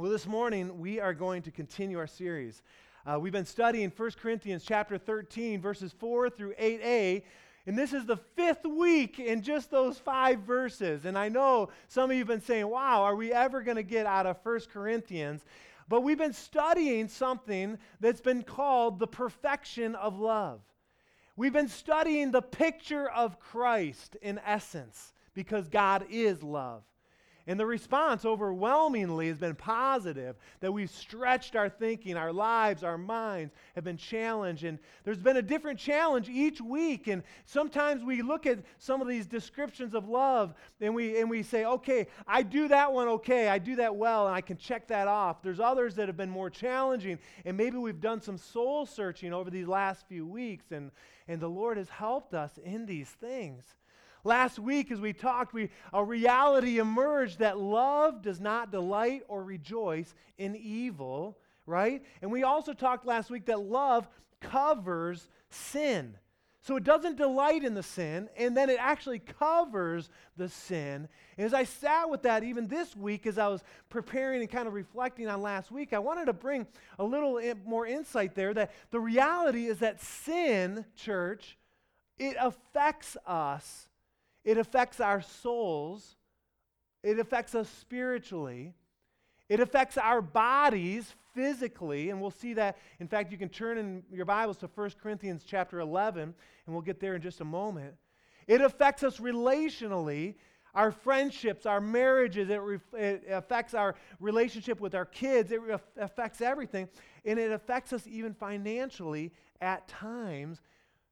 Well, this morning we are going to continue our series. Uh, we've been studying 1 Corinthians chapter 13, verses 4 through 8a, and this is the fifth week in just those five verses. And I know some of you have been saying, wow, are we ever going to get out of 1 Corinthians? But we've been studying something that's been called the perfection of love. We've been studying the picture of Christ in essence because God is love. And the response overwhelmingly has been positive that we've stretched our thinking, our lives, our minds have been challenged. And there's been a different challenge each week. And sometimes we look at some of these descriptions of love and we, and we say, okay, I do that one okay, I do that well, and I can check that off. There's others that have been more challenging. And maybe we've done some soul searching over these last few weeks. And, and the Lord has helped us in these things. Last week, as we talked, we, a reality emerged that love does not delight or rejoice in evil, right? And we also talked last week that love covers sin. So it doesn't delight in the sin, and then it actually covers the sin. And as I sat with that, even this week, as I was preparing and kind of reflecting on last week, I wanted to bring a little more insight there that the reality is that sin, church, it affects us it affects our souls. It affects us spiritually. It affects our bodies physically, and we'll see that. In fact, you can turn in your Bibles to 1 Corinthians chapter 11, and we'll get there in just a moment. It affects us relationally, our friendships, our marriages. It, re- it affects our relationship with our kids. It re- affects everything, and it affects us even financially at times.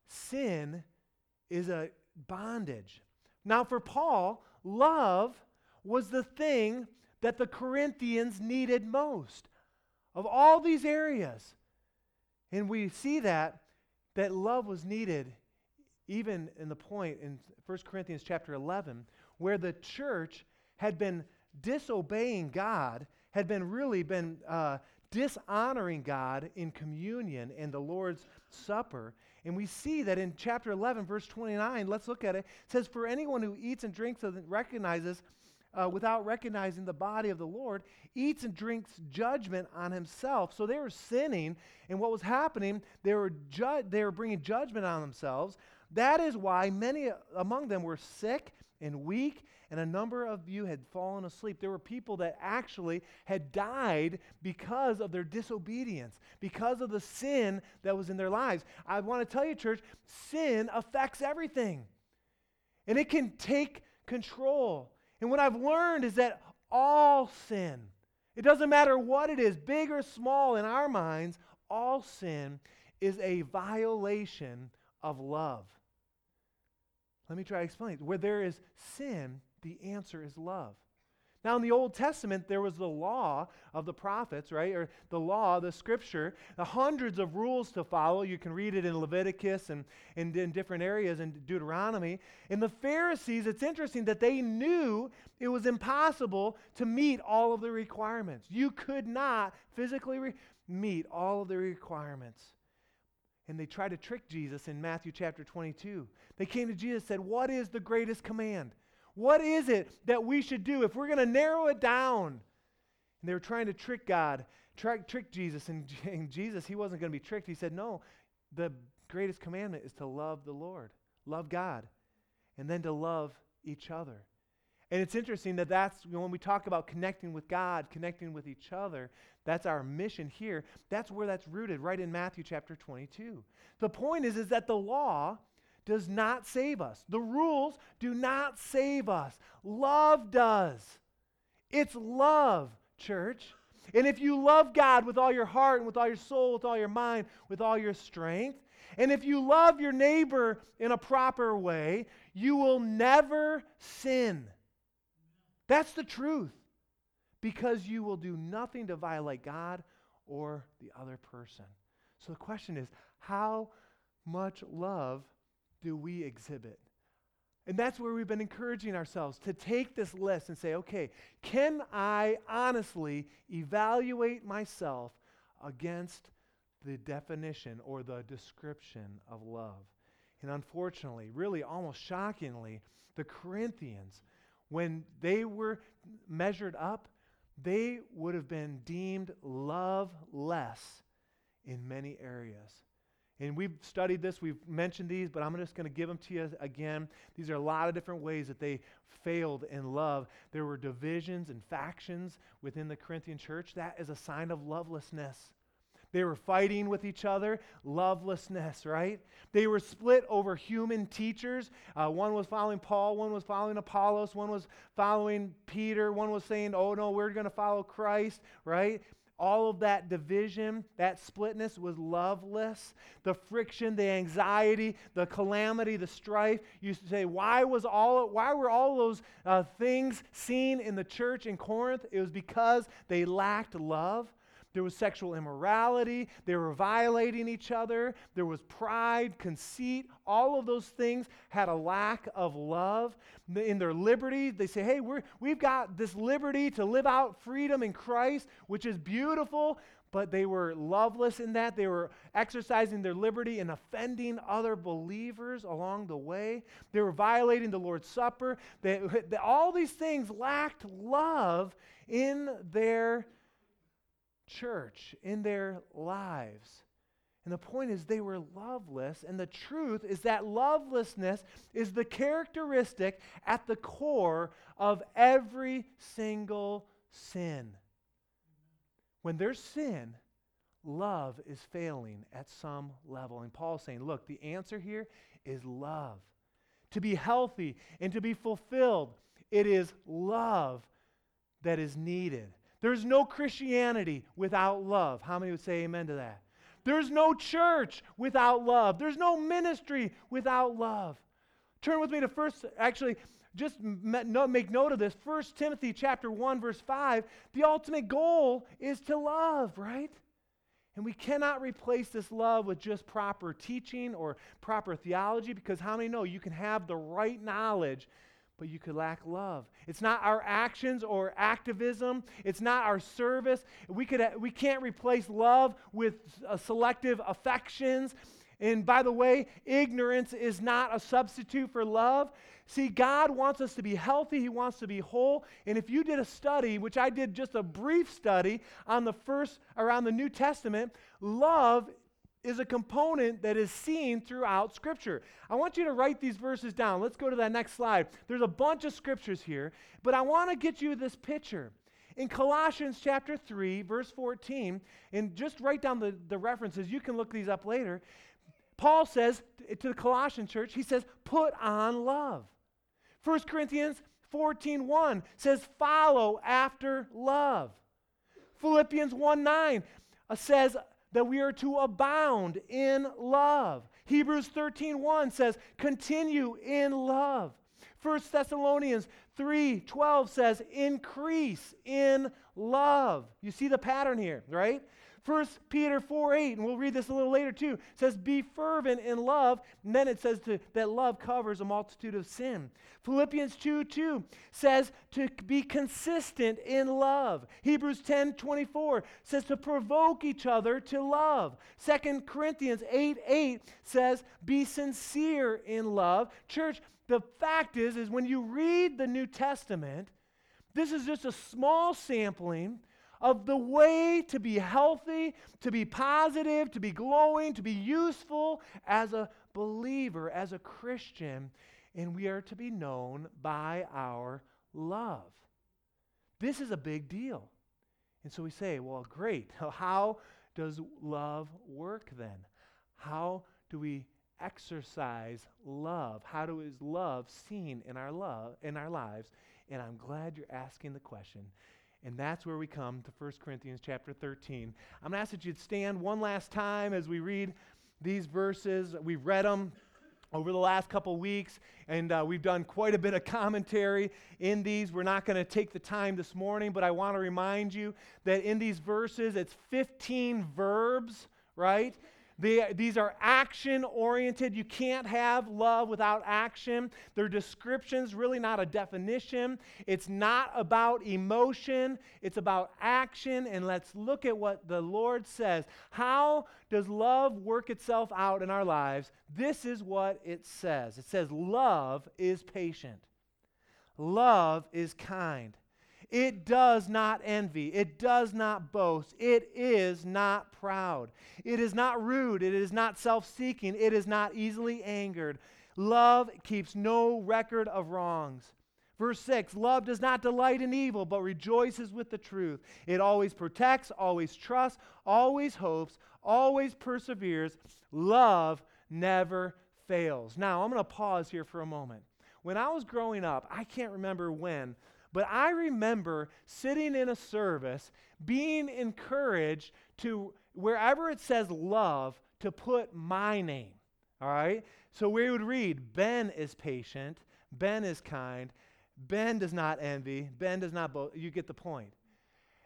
Sin is a bondage. Now, for Paul, love was the thing that the Corinthians needed most of all these areas. And we see that that love was needed even in the point in 1 Corinthians chapter 11 where the church had been disobeying God, had been really been uh, dishonoring God in communion and the Lord's Supper. And we see that in chapter 11, verse 29, let's look at it. It says, For anyone who eats and drinks and recognizes, uh, without recognizing the body of the Lord, eats and drinks judgment on himself. So they were sinning, and what was happening, they were, ju- they were bringing judgment on themselves. That is why many among them were sick and weak, and a number of you had fallen asleep. There were people that actually had died because of their disobedience, because of the sin that was in their lives. I want to tell you, church, sin affects everything, and it can take control. And what I've learned is that all sin, it doesn't matter what it is, big or small in our minds, all sin is a violation of love. Let me try to explain. Where there is sin, the answer is love. Now, in the Old Testament, there was the law of the prophets, right? Or the law, the scripture, the hundreds of rules to follow. You can read it in Leviticus and, and in different areas in Deuteronomy. And the Pharisees, it's interesting that they knew it was impossible to meet all of the requirements. You could not physically re- meet all of the requirements. And they tried to trick Jesus in Matthew chapter 22. They came to Jesus and said, What is the greatest command? What is it that we should do if we're going to narrow it down? And they were trying to trick God, try, trick Jesus. And, and Jesus, he wasn't going to be tricked. He said, No, the greatest commandment is to love the Lord, love God, and then to love each other. And it's interesting that that's you know, when we talk about connecting with God, connecting with each other, that's our mission here. That's where that's rooted, right in Matthew chapter 22. The point is, is that the law does not save us. The rules do not save us. Love does. It's love, church. And if you love God with all your heart and with all your soul, with all your mind, with all your strength, and if you love your neighbor in a proper way, you will never sin. That's the truth. Because you will do nothing to violate God or the other person. So the question is how much love do we exhibit? And that's where we've been encouraging ourselves to take this list and say, okay, can I honestly evaluate myself against the definition or the description of love? And unfortunately, really almost shockingly, the Corinthians, when they were measured up, they would have been deemed loveless in many areas. And we've studied this, we've mentioned these, but I'm just going to give them to you again. These are a lot of different ways that they failed in love. There were divisions and factions within the Corinthian church. That is a sign of lovelessness. They were fighting with each other, lovelessness, right? They were split over human teachers. Uh, one was following Paul, one was following Apollos, one was following Peter, one was saying, oh no, we're going to follow Christ, right? all of that division, that splitness was loveless. The friction, the anxiety, the calamity, the strife. You say, why was all? Why were all those uh, things seen in the church in Corinth? It was because they lacked love. There was sexual immorality. They were violating each other. There was pride, conceit. All of those things had a lack of love. In their liberty, they say, hey, we're, we've got this liberty to live out freedom in Christ, which is beautiful. But they were loveless in that. They were exercising their liberty and offending other believers along the way. They were violating the Lord's Supper. They, they, all these things lacked love in their church, in their lives. And the point is, they were loveless. And the truth is that lovelessness is the characteristic at the core of every single sin. When there's sin, love is failing at some level. And Paul's saying, look, the answer here is love. To be healthy and to be fulfilled, it is love that is needed. There's no Christianity without love. How many would say amen to that? There's no church without love. There's no ministry without love. Turn with me to first, actually, just make note of this. First Timothy chapter 1, verse 5. The ultimate goal is to love, right? And we cannot replace this love with just proper teaching or proper theology because how many know you can have the right knowledge but you could lack love. It's not our actions or activism. It's not our service. We, could, we can't replace love with uh, selective affections. And by the way, ignorance is not a substitute for love. See, God wants us to be healthy, He wants to be whole. And if you did a study, which I did just a brief study on the first, around the New Testament, love is a component that is seen throughout Scripture. I want you to write these verses down. Let's go to that next slide. There's a bunch of scriptures here, but I want to get you this picture. In Colossians chapter 3, verse 14, and just write down the, the references, you can look these up later. Paul says to the Colossian church, he says, put on love. 1 Corinthians 14 1 says, follow after love. Philippians 1 9 uh, says, that we are to abound in love. Hebrews 13:1 says, "Continue in love." 1 Thessalonians 3:12 says, "Increase in love." You see the pattern here, right? 1 Peter 4 8, and we'll read this a little later too, says, Be fervent in love. And then it says to, that love covers a multitude of sin. Philippians 2 2 says to be consistent in love. Hebrews 10 24 says to provoke each other to love. 2 Corinthians 8 8 says, Be sincere in love. Church, the fact is, is when you read the New Testament, this is just a small sampling of the way to be healthy, to be positive, to be glowing, to be useful as a believer, as a Christian, and we are to be known by our love. This is a big deal. And so we say, well, great. How does love work then? How do we exercise love? How do is love seen in our love in our lives? And I'm glad you're asking the question and that's where we come to 1 Corinthians chapter 13. I'm going to ask that you'd stand one last time as we read these verses. We've read them over the last couple weeks, and uh, we've done quite a bit of commentary in these. We're not going to take the time this morning, but I want to remind you that in these verses, it's 15 verbs, right? They, these are action oriented. You can't have love without action. They're descriptions, really not a definition. It's not about emotion, it's about action. And let's look at what the Lord says. How does love work itself out in our lives? This is what it says it says, Love is patient, love is kind. It does not envy. It does not boast. It is not proud. It is not rude. It is not self seeking. It is not easily angered. Love keeps no record of wrongs. Verse 6 Love does not delight in evil, but rejoices with the truth. It always protects, always trusts, always hopes, always perseveres. Love never fails. Now, I'm going to pause here for a moment. When I was growing up, I can't remember when, but I remember sitting in a service being encouraged to, wherever it says love, to put my name. All right? So we would read, Ben is patient, Ben is kind, Ben does not envy, Ben does not boast. You get the point.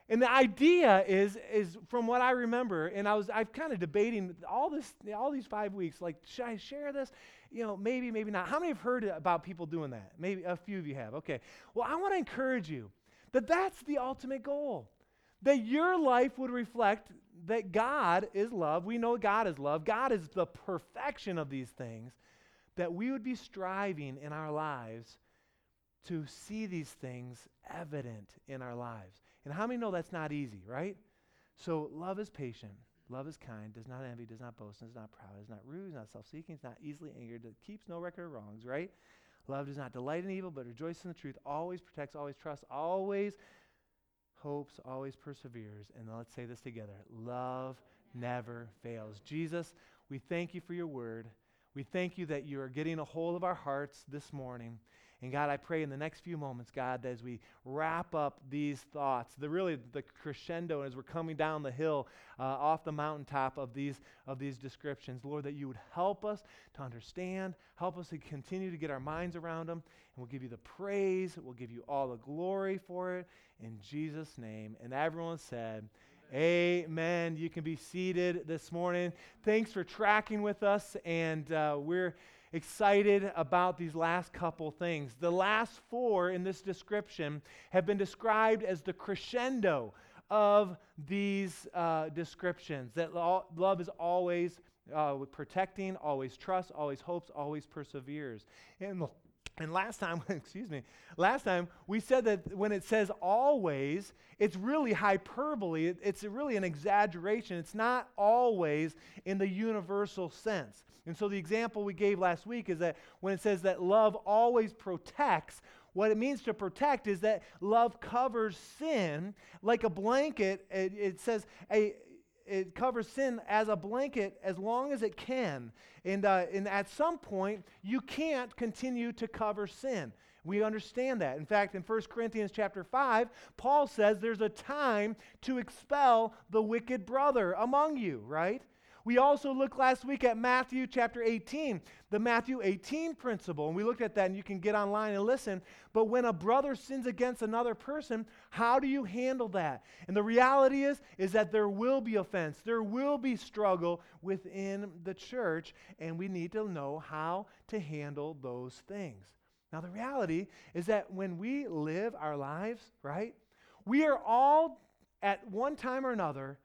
And the idea is, is from what I remember, and I was I've kind of debating all this all these five weeks, like, should I share this? You know, maybe, maybe not. How many have heard about people doing that? Maybe a few of you have. Okay. Well, I want to encourage you that that's the ultimate goal. That your life would reflect that God is love. We know God is love. God is the perfection of these things. That we would be striving in our lives to see these things evident in our lives. And how many know that's not easy, right? So love is patient. Love is kind, does not envy, does not boast, is not proud, is not rude, is not self seeking, is not easily angered, keeps no record of wrongs, right? Love does not delight in evil, but rejoices in the truth, always protects, always trusts, always hopes, always perseveres. And let's say this together love never fails. Jesus, we thank you for your word. We thank you that you are getting a hold of our hearts this morning. And God, I pray in the next few moments, God, as we wrap up these thoughts, the really the crescendo as we're coming down the hill uh, off the mountaintop of these of these descriptions, Lord, that you would help us to understand, help us to continue to get our minds around them, and we'll give you the praise, we'll give you all the glory for it in Jesus' name. And everyone said. Amen. You can be seated this morning. Thanks for tracking with us, and uh, we're excited about these last couple things. The last four in this description have been described as the crescendo of these uh, descriptions that lo- love is always uh, protecting, always trusts, always hopes, always perseveres. And, and last time, excuse me, last time we said that when it says always, it's really hyperbole. It, it's really an exaggeration. It's not always in the universal sense. And so the example we gave last week is that when it says that love always protects, what it means to protect is that love covers sin like a blanket. It, it says a, it covers sin as a blanket as long as it can. And, uh, and at some point, you can't continue to cover sin. We understand that. In fact, in 1 Corinthians chapter 5, Paul says there's a time to expel the wicked brother among you, right? We also looked last week at Matthew chapter 18, the Matthew 18 principle. And we looked at that, and you can get online and listen. But when a brother sins against another person, how do you handle that? And the reality is, is that there will be offense, there will be struggle within the church, and we need to know how to handle those things. Now, the reality is that when we live our lives, right, we are all at one time or another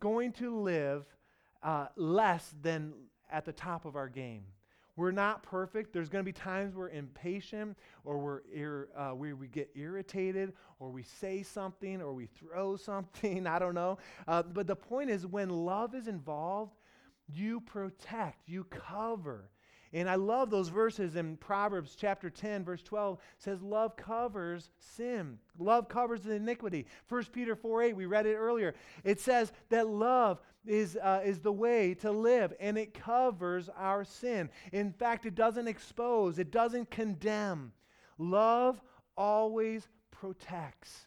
going to live uh, less than at the top of our game. We're not perfect. There's going to be times we're impatient or we're ir- uh, we, we get irritated or we say something or we throw something. I don't know. Uh, but the point is, when love is involved, you protect, you cover. And I love those verses in Proverbs chapter 10, verse 12 says, Love covers sin. Love covers the iniquity. 1 Peter 4 8, we read it earlier. It says that love is, uh, is the way to live, and it covers our sin. In fact, it doesn't expose, it doesn't condemn. Love always protects.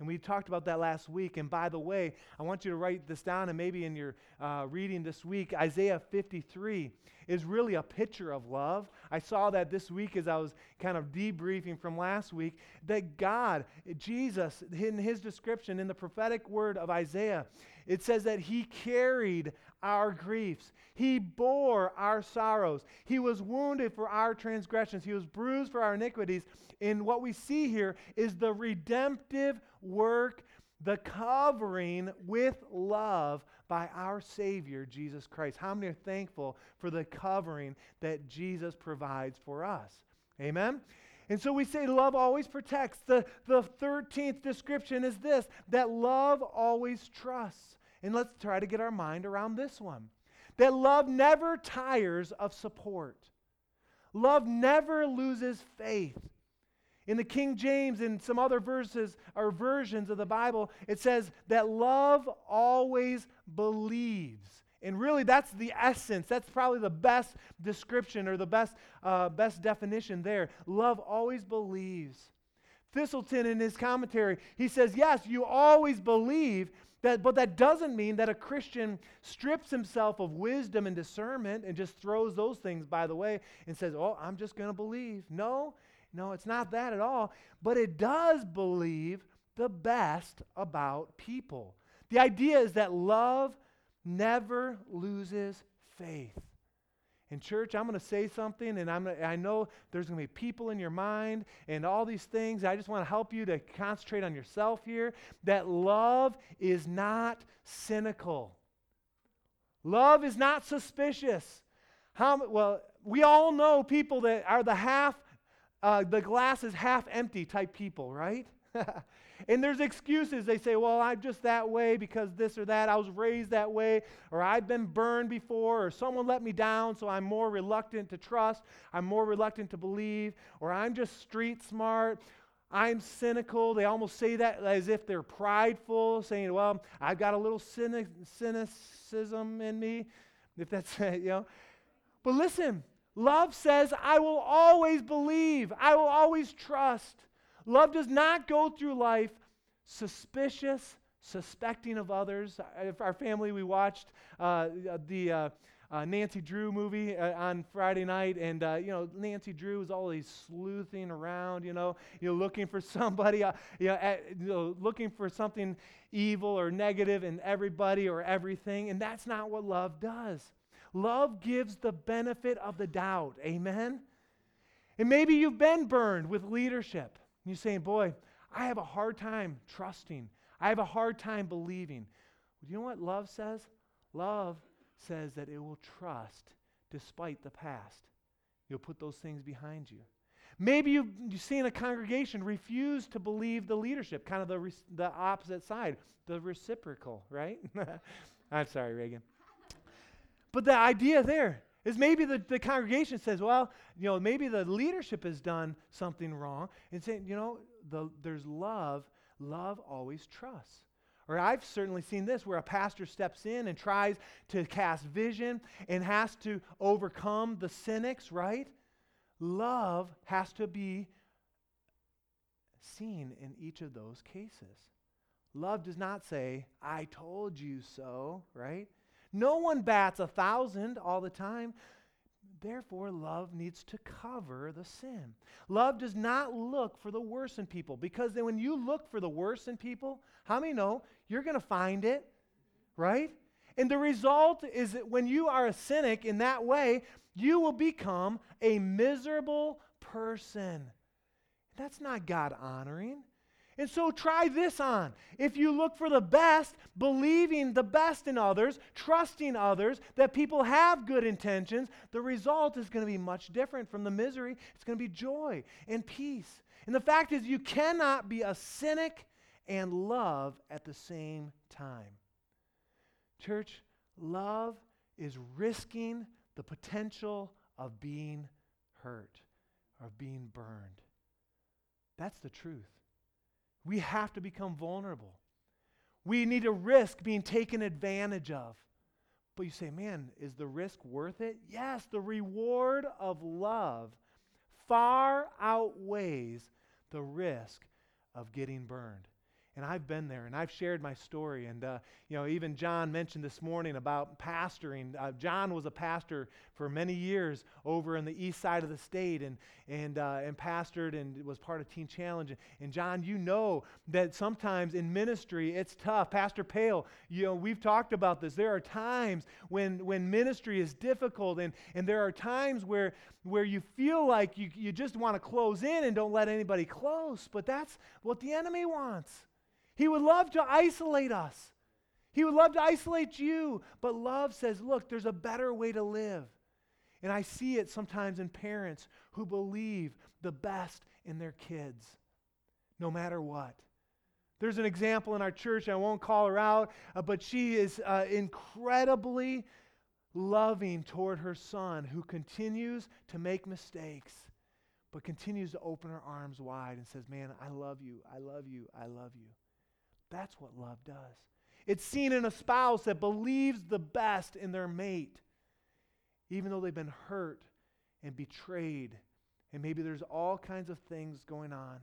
And we talked about that last week. And by the way, I want you to write this down and maybe in your uh, reading this week, Isaiah 53 is really a picture of love. I saw that this week as I was kind of debriefing from last week that God, Jesus, in his description in the prophetic word of Isaiah, it says that he carried our griefs. He bore our sorrows. He was wounded for our transgressions. He was bruised for our iniquities. And what we see here is the redemptive work, the covering with love by our Savior, Jesus Christ. How many are thankful for the covering that Jesus provides for us? Amen? And so we say love always protects. The, the 13th description is this that love always trusts. And let's try to get our mind around this one that love never tires of support, love never loses faith. In the King James and some other verses or versions of the Bible, it says that love always believes. And really, that's the essence. That's probably the best description or the best, uh, best definition there. Love always believes. Thiselton, in his commentary, he says, Yes, you always believe, that, but that doesn't mean that a Christian strips himself of wisdom and discernment and just throws those things by the way and says, Oh, I'm just going to believe. No, no, it's not that at all. But it does believe the best about people. The idea is that love never loses faith. In church, I'm going to say something, and I'm I know there's going to be people in your mind and all these things. I just want to help you to concentrate on yourself here. That love is not cynical, love is not suspicious. How, well, we all know people that are the half, uh, the glass is half empty type people, right? And there's excuses. They say, well, I'm just that way because this or that. I was raised that way, or I've been burned before, or someone let me down, so I'm more reluctant to trust. I'm more reluctant to believe, or I'm just street smart. I'm cynical. They almost say that as if they're prideful, saying, well, I've got a little cynic, cynicism in me, if that's, you know. But listen, love says, I will always believe, I will always trust. Love does not go through life suspicious, suspecting of others. If our family, we watched uh, the uh, uh, Nancy Drew movie uh, on Friday night, and uh, you know Nancy Drew is always sleuthing around, you know, you know, looking for somebody, uh, you know, at, you know, looking for something evil or negative in everybody or everything, and that's not what love does. Love gives the benefit of the doubt. Amen. And maybe you've been burned with leadership. You're saying, boy, I have a hard time trusting. I have a hard time believing. Do you know what love says? Love says that it will trust despite the past. You'll put those things behind you. Maybe you, you see in a congregation refuse to believe the leadership, kind of the, the opposite side, the reciprocal, right? I'm sorry, Reagan. But the idea there is maybe the, the congregation says, well, you know, maybe the leadership has done something wrong. And saying, you know, the, there's love. Love always trusts. Or I've certainly seen this where a pastor steps in and tries to cast vision and has to overcome the cynics, right? Love has to be seen in each of those cases. Love does not say, I told you so, right? No one bats a thousand all the time. Therefore, love needs to cover the sin. Love does not look for the worst in people because then when you look for the worst in people, how many know you're going to find it, right? And the result is that when you are a cynic in that way, you will become a miserable person. That's not God honoring. And so try this on. If you look for the best, believing the best in others, trusting others, that people have good intentions, the result is going to be much different from the misery. It's going to be joy and peace. And the fact is, you cannot be a cynic and love at the same time. Church, love is risking the potential of being hurt, of being burned. That's the truth. We have to become vulnerable. We need to risk being taken advantage of. But you say, man, is the risk worth it? Yes, the reward of love far outweighs the risk of getting burned. And I've been there and I've shared my story. And, uh, you know, even John mentioned this morning about pastoring. Uh, John was a pastor for many years over in the east side of the state and, and, uh, and pastored and was part of Teen Challenge. And, John, you know that sometimes in ministry it's tough. Pastor Pale, you know, we've talked about this. There are times when, when ministry is difficult and, and there are times where, where you feel like you, you just want to close in and don't let anybody close. But that's what the enemy wants. He would love to isolate us. He would love to isolate you. But love says, look, there's a better way to live. And I see it sometimes in parents who believe the best in their kids, no matter what. There's an example in our church, I won't call her out, uh, but she is uh, incredibly loving toward her son who continues to make mistakes, but continues to open her arms wide and says, Man, I love you, I love you, I love you. That's what love does. It's seen in a spouse that believes the best in their mate, even though they've been hurt and betrayed. And maybe there's all kinds of things going on.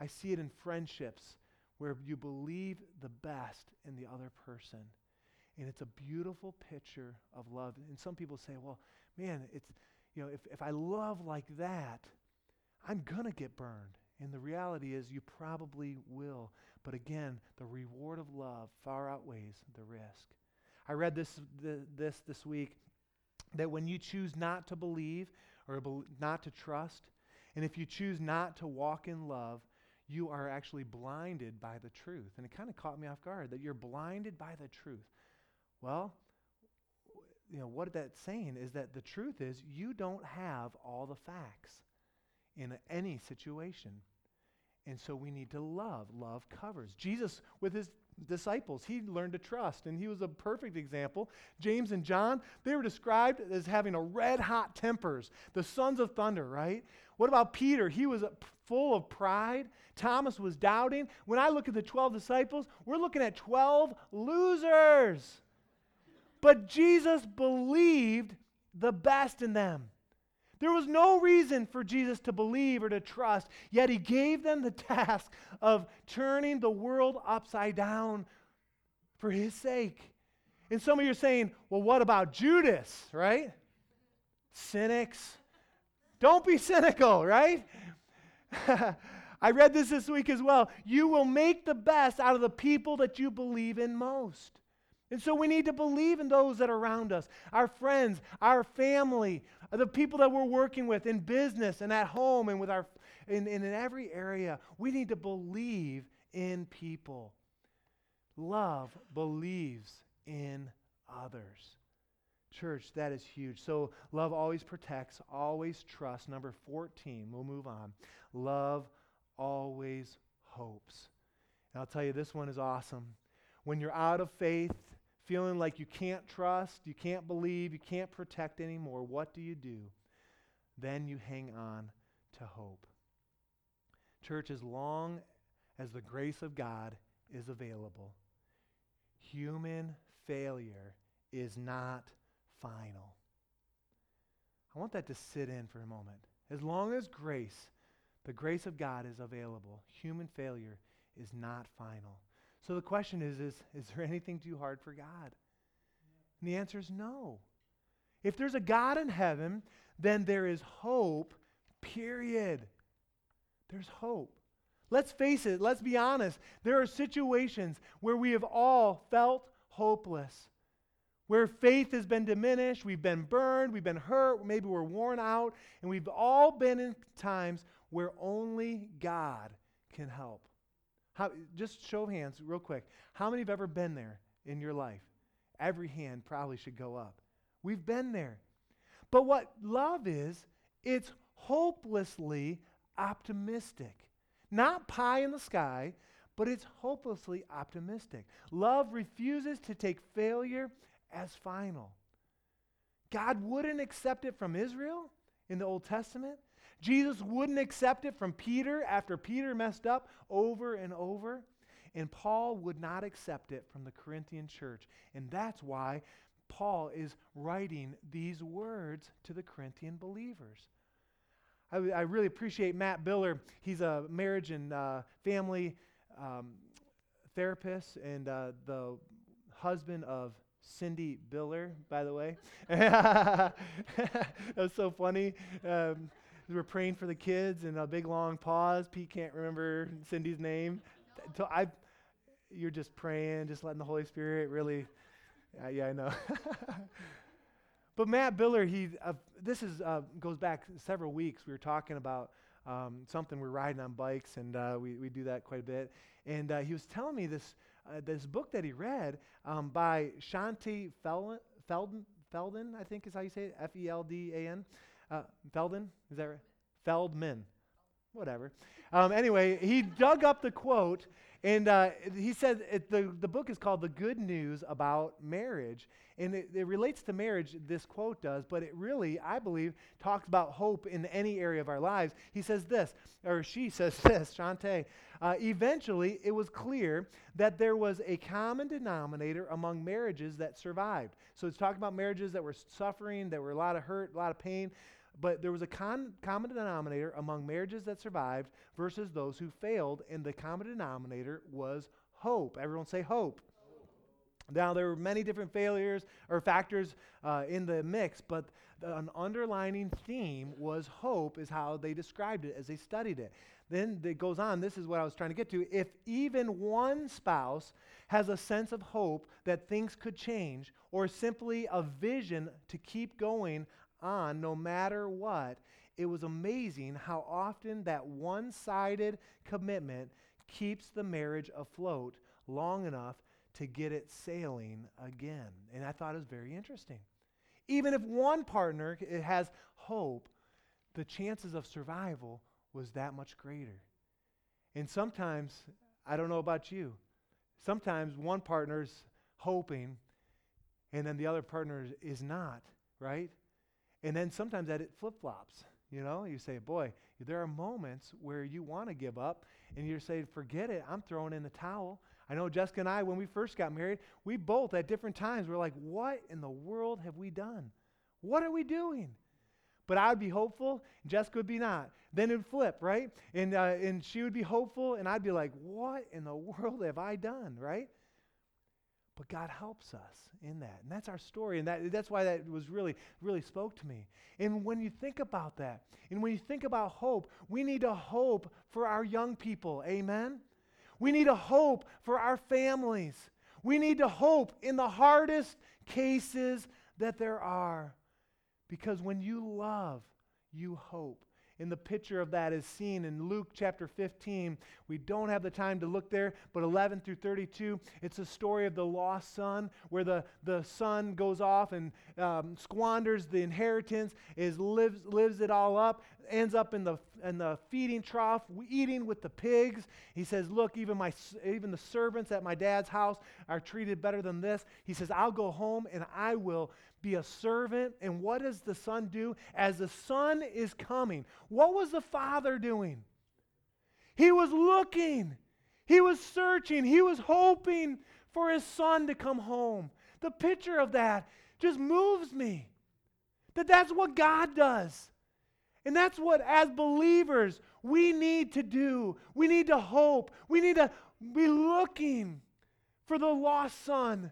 I see it in friendships where you believe the best in the other person. And it's a beautiful picture of love. And some people say, well, man, it's, you know, if, if I love like that, I'm going to get burned. And the reality is, you probably will. But again, the reward of love far outweighs the risk. I read this, this this week that when you choose not to believe or be, not to trust, and if you choose not to walk in love, you are actually blinded by the truth. And it kind of caught me off guard that you're blinded by the truth. Well, you know, what that's saying is that the truth is you don't have all the facts in any situation. And so we need to love. Love covers. Jesus, with his disciples, he learned to trust, and he was a perfect example. James and John, they were described as having a red hot tempers, the sons of thunder, right? What about Peter? He was full of pride. Thomas was doubting. When I look at the 12 disciples, we're looking at 12 losers. But Jesus believed the best in them. There was no reason for Jesus to believe or to trust, yet he gave them the task of turning the world upside down for his sake. And some of you are saying, well, what about Judas, right? Cynics. Don't be cynical, right? I read this this week as well. You will make the best out of the people that you believe in most. And so we need to believe in those that are around us our friends, our family, the people that we're working with in business and at home and with our, in, in every area. We need to believe in people. Love believes in others. Church, that is huge. So, love always protects, always trusts. Number 14, we'll move on. Love always hopes. And I'll tell you, this one is awesome. When you're out of faith, feeling like you can't trust, you can't believe, you can't protect anymore, what do you do? Then you hang on to hope. Church, as long as the grace of God is available, human failure is not final. I want that to sit in for a moment. As long as grace, the grace of God is available, human failure is not final. So the question is, is, is there anything too hard for God? And the answer is no. If there's a God in heaven, then there is hope, period. There's hope. Let's face it, let's be honest. There are situations where we have all felt hopeless, where faith has been diminished, we've been burned, we've been hurt, maybe we're worn out, and we've all been in times where only God can help. How, just show of hands, real quick. How many have ever been there in your life? Every hand probably should go up. We've been there. But what love is, it's hopelessly optimistic. Not pie in the sky, but it's hopelessly optimistic. Love refuses to take failure as final. God wouldn't accept it from Israel in the Old Testament. Jesus wouldn't accept it from Peter after Peter messed up over and over. And Paul would not accept it from the Corinthian church. And that's why Paul is writing these words to the Corinthian believers. I, I really appreciate Matt Biller. He's a marriage and uh, family um, therapist and uh, the husband of Cindy Biller, by the way. that was so funny. Um, were praying for the kids and a big long pause. Pete can't remember Cindy's name. So I, you're just praying, just letting the Holy Spirit really, uh, yeah, I know. but Matt Biller, he, uh, this is uh, goes back several weeks. We were talking about um, something. We are riding on bikes, and uh, we we do that quite a bit. And uh, he was telling me this uh, this book that he read um, by Shaunti Feldhahn, Feldhahn, Feldhahn, I think is how you say it, F E L D A N. Uh, Feldman, is that right? Feldman. whatever. Um, anyway, he dug up the quote and uh, he said it, the, the book is called The Good News About Marriage. And it, it, relates to marriage, this quote does, but it really, I believe, talks about hope in any area of our lives. He says this, or she says this, Shaunti. Uh, eventually, it was clear that there was a common denominator among marriages that survived. So it's talking about marriages that were suffering, that were a lot of hurt, a lot of pain. But there was a con- common denominator among marriages that survived versus those who failed, and the common denominator was hope. Everyone say hope. Now, there were many different failures or factors uh, in the mix, but the, an underlining theme was hope, is how they described it as they studied it. Then it goes on, this is what I was trying to get to. If even one spouse has a sense of hope that things could change, or simply a vision to keep going on no matter what, it was amazing how often that one sided commitment keeps the marriage afloat long enough to get it sailing again. And I thought it was very interesting. Even if one partner has hope, the chances of survival was that much greater. And sometimes, I don't know about you, sometimes one partner's hoping and then the other partner is not, right? And then sometimes that it flip flops. You know, you say, boy, there are moments where you want to give up and you're saying, forget it, I'm throwing in the towel. I know Jessica and I, when we first got married, we both at different times were like, what in the world have we done? What are we doing? But I would be hopeful, Jessica would be not. Then it would flip, right? And, uh, and she would be hopeful, and I'd be like, what in the world have I done, right? But God helps us in that. And that's our story. And that, that's why that was really, really spoke to me. And when you think about that, and when you think about hope, we need a hope for our young people. Amen? We need a hope for our families. We need to hope in the hardest cases that there are. Because when you love, you hope. And the picture of that is seen in Luke chapter 15. We don't have the time to look there, but 11 through 32, it's a story of the lost son, where the, the son goes off and um, squanders the inheritance, is lives, lives it all up, ends up in the, in the feeding trough, eating with the pigs. He says, Look, even, my, even the servants at my dad's house are treated better than this. He says, I'll go home and I will be a servant. And what does the son do? As the son is coming, what was the father doing? He was looking, he was searching, he was hoping for his son to come home. The picture of that just moves me. That that's what God does. And that's what, as believers, we need to do. We need to hope. We need to be looking for the lost son,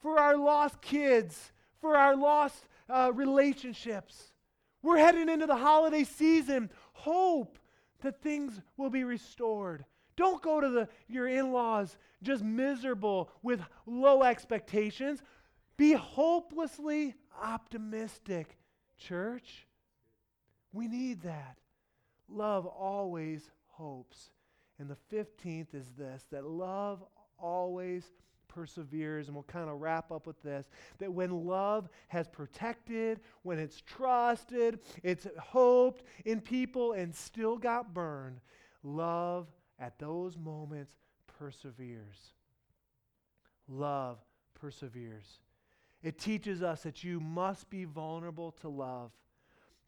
for our lost kids, for our lost uh, relationships. We're heading into the holiday season. Hope that things will be restored. Don't go to the, your in laws just miserable with low expectations. Be hopelessly optimistic, church. We need that. Love always hopes. And the 15th is this that love always perseveres. And we'll kind of wrap up with this that when love has protected, when it's trusted, it's hoped in people and still got burned, love at those moments perseveres. Love perseveres. It teaches us that you must be vulnerable to love.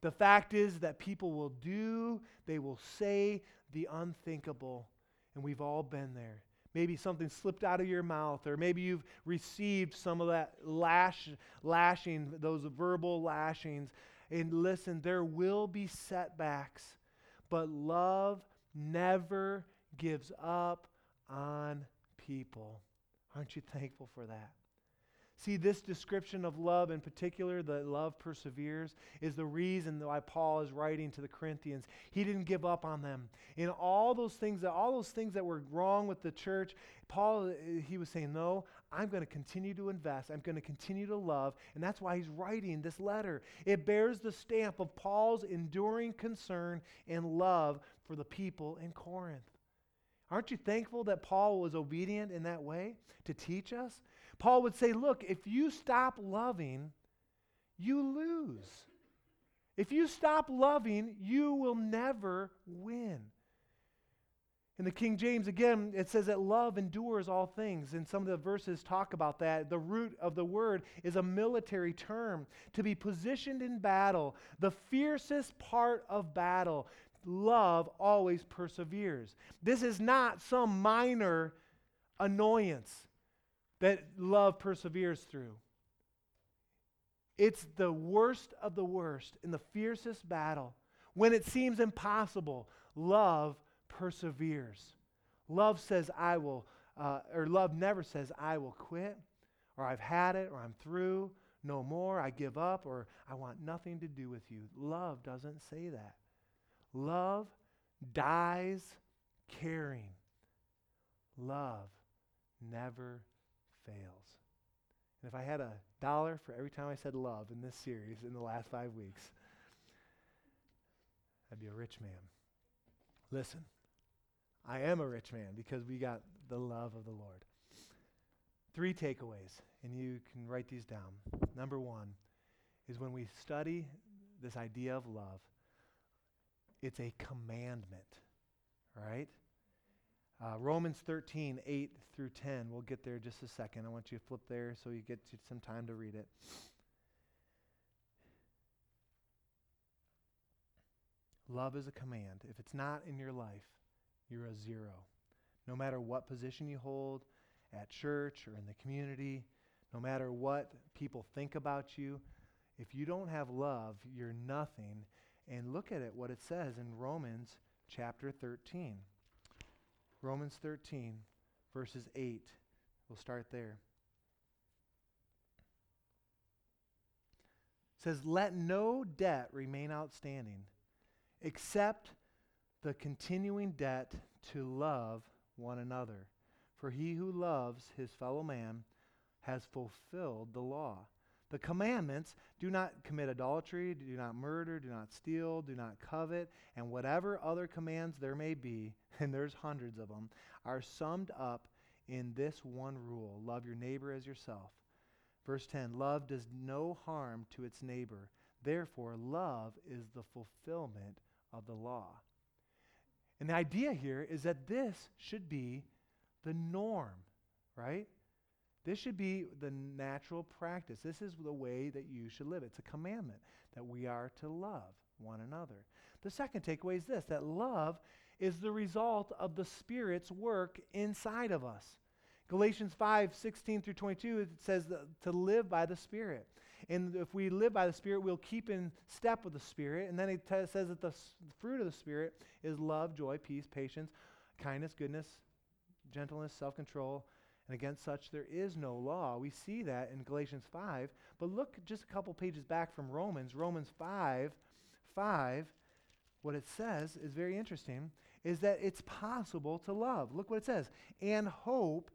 The fact is that people will do, they will say the unthinkable. And we've all been there. Maybe something slipped out of your mouth, or maybe you've received some of that lash, lashing, those verbal lashings. And listen, there will be setbacks, but love never gives up on people. Aren't you thankful for that? See, this description of love in particular, that love perseveres, is the reason why Paul is writing to the Corinthians. He didn't give up on them. In all those things that all those things that were wrong with the church, Paul uh, he was saying, "No, I'm going to continue to invest. I'm going to continue to love." And that's why he's writing this letter. It bears the stamp of Paul's enduring concern and love for the people in Corinth. Aren't you thankful that Paul was obedient in that way to teach us? Paul would say, Look, if you stop loving, you lose. If you stop loving, you will never win. In the King James, again, it says that love endures all things. And some of the verses talk about that. The root of the word is a military term to be positioned in battle, the fiercest part of battle. Love always perseveres. This is not some minor annoyance that love perseveres through. It's the worst of the worst in the fiercest battle. When it seems impossible, love perseveres. Love says, I will, uh, or love never says, I will quit, or I've had it, or I'm through, no more, I give up, or I want nothing to do with you. Love doesn't say that. Love dies caring. Love never fails. And if I had a dollar for every time I said love in this series in the last five weeks, I'd be a rich man. Listen, I am a rich man because we got the love of the Lord. Three takeaways, and you can write these down. Number one is when we study this idea of love, it's a commandment, right? Uh, Romans 13, 8 through 10. We'll get there just a second. I want you to flip there so you get some time to read it. Love is a command. If it's not in your life, you're a zero. No matter what position you hold at church or in the community, no matter what people think about you, if you don't have love, you're nothing. And look at it, what it says in Romans chapter 13. Romans 13, verses 8. We'll start there. It says, Let no debt remain outstanding except the continuing debt to love one another. For he who loves his fellow man has fulfilled the law. The commandments do not commit adultery, do not murder, do not steal, do not covet, and whatever other commands there may be, and there's hundreds of them, are summed up in this one rule love your neighbor as yourself. Verse 10 Love does no harm to its neighbor. Therefore, love is the fulfillment of the law. And the idea here is that this should be the norm, right? This should be the natural practice. This is the way that you should live. It's a commandment that we are to love one another. The second takeaway is this that love is the result of the Spirit's work inside of us. Galatians 5 16 through 22, it says to live by the Spirit. And if we live by the Spirit, we'll keep in step with the Spirit. And then it t- says that the s- fruit of the Spirit is love, joy, peace, patience, kindness, goodness, gentleness, self control. And against such there is no law. We see that in Galatians 5. But look just a couple pages back from Romans. Romans 5 5, what it says is very interesting, is that it's possible to love. Look what it says. And hope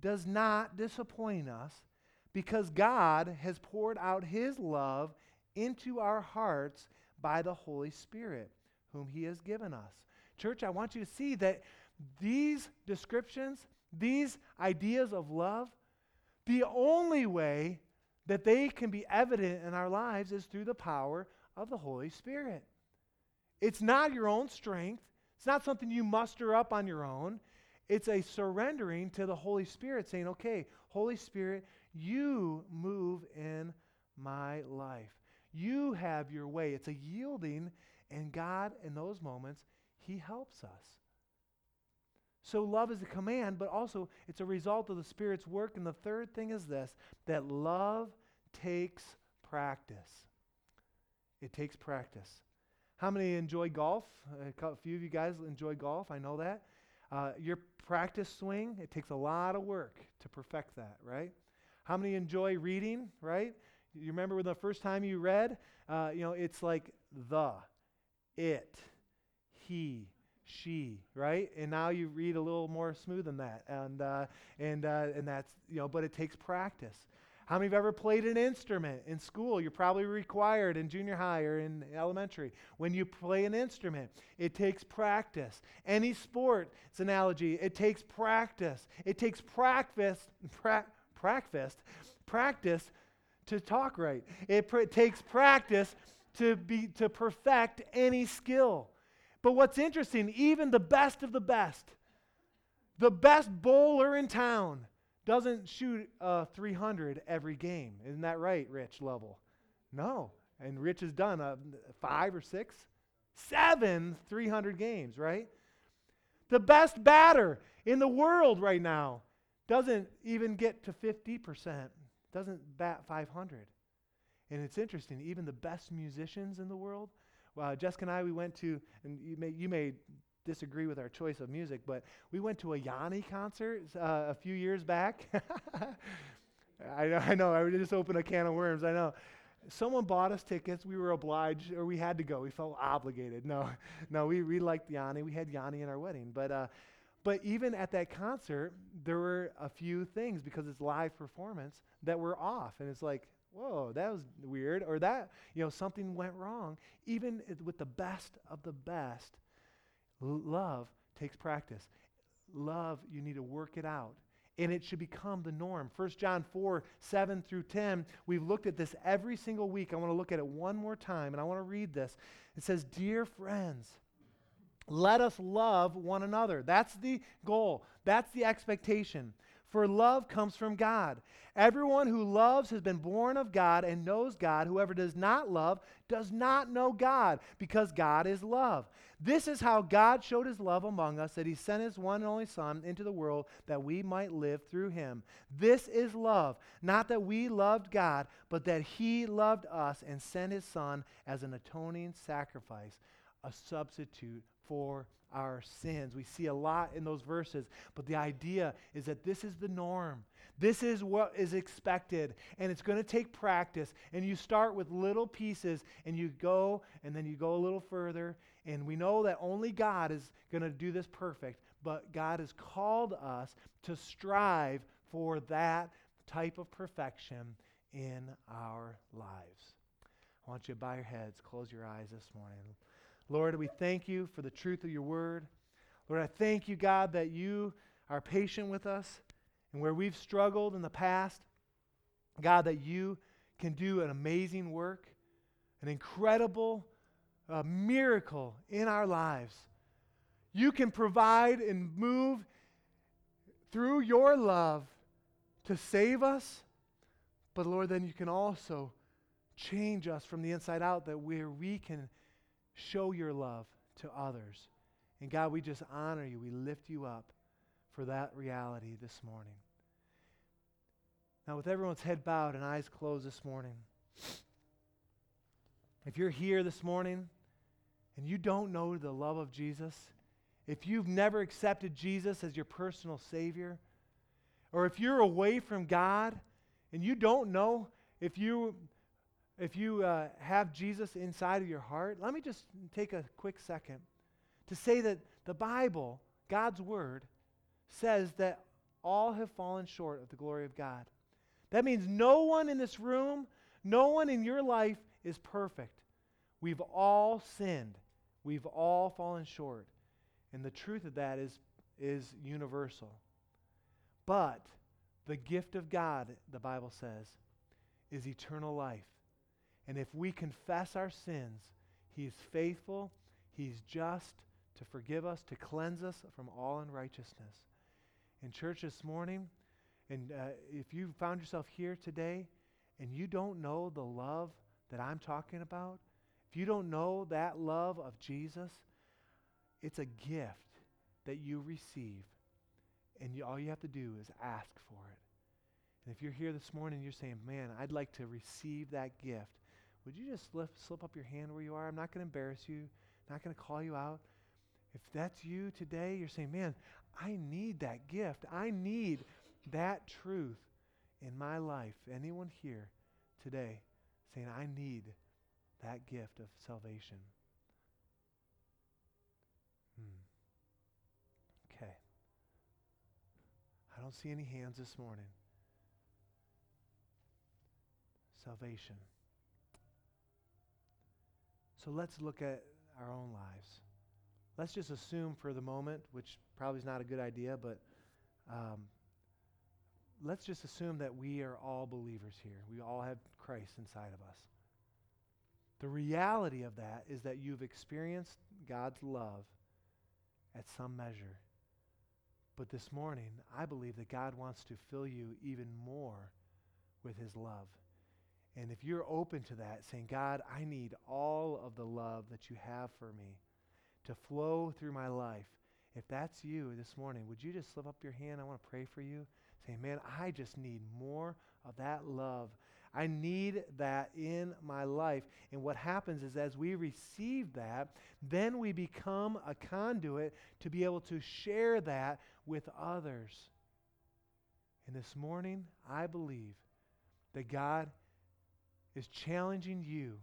does not disappoint us because God has poured out his love into our hearts by the Holy Spirit, whom he has given us. Church, I want you to see that these descriptions, these ideas of love, the only way that they can be evident in our lives is through the power of the Holy Spirit. It's not your own strength, it's not something you muster up on your own. It's a surrendering to the Holy Spirit, saying, okay, Holy Spirit, you move in my life. You have your way. It's a yielding, and God, in those moments, He helps us. So, love is a command, but also it's a result of the Spirit's work. And the third thing is this that love takes practice. It takes practice. How many enjoy golf? A few of you guys enjoy golf. I know that. Uh, your practice swing, it takes a lot of work to perfect that, right? How many enjoy reading, right? You remember when the first time you read? Uh, you know, it's like the, it, he, she, right? And now you read a little more smooth than that, and uh, and uh, and that's you know, but it takes practice. How many have ever played an instrument in school? You're probably required in junior high or in elementary. When you play an instrument, it takes practice. Any sport, it's analogy, it takes practice. It takes practice, pra- practice, practice to talk right. It pr- takes practice to be to perfect any skill. But what's interesting, even the best of the best, the best bowler in town doesn't shoot a 300 every game. Isn't that right, Rich Level? No. And Rich has done a five or six, seven 300 games, right? The best batter in the world right now doesn't even get to 50%, doesn't bat 500. And it's interesting, even the best musicians in the world. Uh, Jessica and I, we went to, and you may, you may disagree with our choice of music, but we went to a Yanni concert uh, a few years back. I know, I know, I just opened a can of worms, I know. Someone bought us tickets. We were obliged, or we had to go. We felt obligated. No, no, we, we liked Yanni. We had Yanni in our wedding. But, uh, but even at that concert, there were a few things because it's live performance that were off. And it's like, whoa, that was weird. Or that, you know, something went wrong. Even with the best of the best, love takes practice. Love, you need to work it out. And it should become the norm. 1 John 4, 7 through 10. We've looked at this every single week. I want to look at it one more time, and I want to read this. It says, Dear friends, let us love one another. That's the goal, that's the expectation. For love comes from God. Everyone who loves has been born of God and knows God. Whoever does not love does not know God, because God is love. This is how God showed his love among us, that he sent his one and only Son into the world that we might live through him. This is love, not that we loved God, but that he loved us and sent his Son as an atoning sacrifice, a substitute for our sins. We see a lot in those verses, but the idea is that this is the norm. This is what is expected, and it's going to take practice. And you start with little pieces, and you go, and then you go a little further. And we know that only God is going to do this perfect, but God has called us to strive for that type of perfection in our lives. I want you to bow your heads, close your eyes this morning. Lord, we thank you for the truth of your word. Lord, I thank you, God, that you are patient with us and where we've struggled in the past. God, that you can do an amazing work, an incredible uh, miracle in our lives. You can provide and move through your love to save us, but Lord, then you can also change us from the inside out that where we can show your love to others. And God, we just honor you. We lift you up for that reality this morning. Now, with everyone's head bowed and eyes closed this morning, if you're here this morning and you don't know the love of Jesus, if you've never accepted Jesus as your personal Savior, or if you're away from God and you don't know if you if you uh, have Jesus inside of your heart, let me just take a quick second to say that the Bible, God's Word, says that all have fallen short of the glory of God. That means no one in this room, no one in your life is perfect. We've all sinned, we've all fallen short. And the truth of that is, is universal. But the gift of God, the Bible says, is eternal life and if we confess our sins, He is faithful, He's just to forgive us, to cleanse us from all unrighteousness. In church this morning, and uh, if you found yourself here today and you don't know the love that I'm talking about, if you don't know that love of Jesus, it's a gift that you receive. And you, all you have to do is ask for it. And if you're here this morning, and you're saying, man, I'd like to receive that gift would you just slip, slip up your hand where you are? I'm not going to embarrass you, not going to call you out. If that's you today, you're saying, man, I need that gift. I need that truth in my life. Anyone here today saying, I need that gift of salvation? Hmm. Okay. I don't see any hands this morning. Salvation. So let's look at our own lives. Let's just assume for the moment, which probably is not a good idea, but um, let's just assume that we are all believers here. We all have Christ inside of us. The reality of that is that you've experienced God's love at some measure. But this morning, I believe that God wants to fill you even more with his love. And if you're open to that, saying, God, I need all of the love that you have for me to flow through my life. If that's you this morning, would you just slip up your hand? I want to pray for you. Say, man, I just need more of that love. I need that in my life. And what happens is as we receive that, then we become a conduit to be able to share that with others. And this morning, I believe that God is challenging you,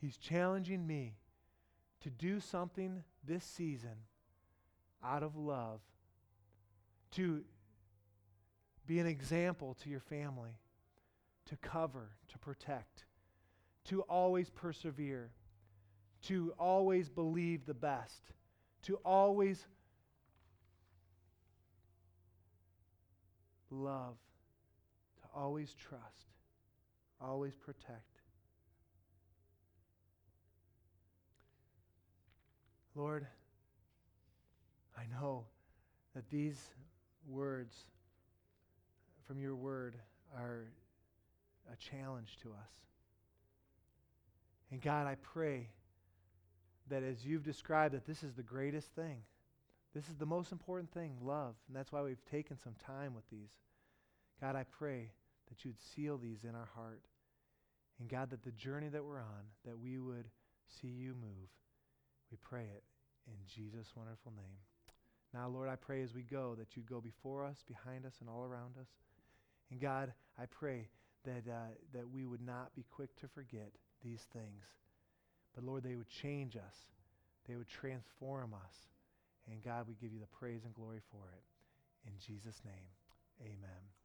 He's challenging me to do something this season out of love, to be an example to your family, to cover, to protect, to always persevere, to always believe the best, to always love, to always trust, always protect. Lord, I know that these words from your word are a challenge to us. And God, I pray that as you've described that this is the greatest thing, this is the most important thing, love. And that's why we've taken some time with these. God, I pray that you'd seal these in our heart. And God, that the journey that we're on, that we would see you move. We pray it in Jesus' wonderful name. Now, Lord, I pray as we go that you'd go before us, behind us, and all around us. And God, I pray that, uh, that we would not be quick to forget these things. But Lord, they would change us, they would transform us. And God, we give you the praise and glory for it. In Jesus' name, amen.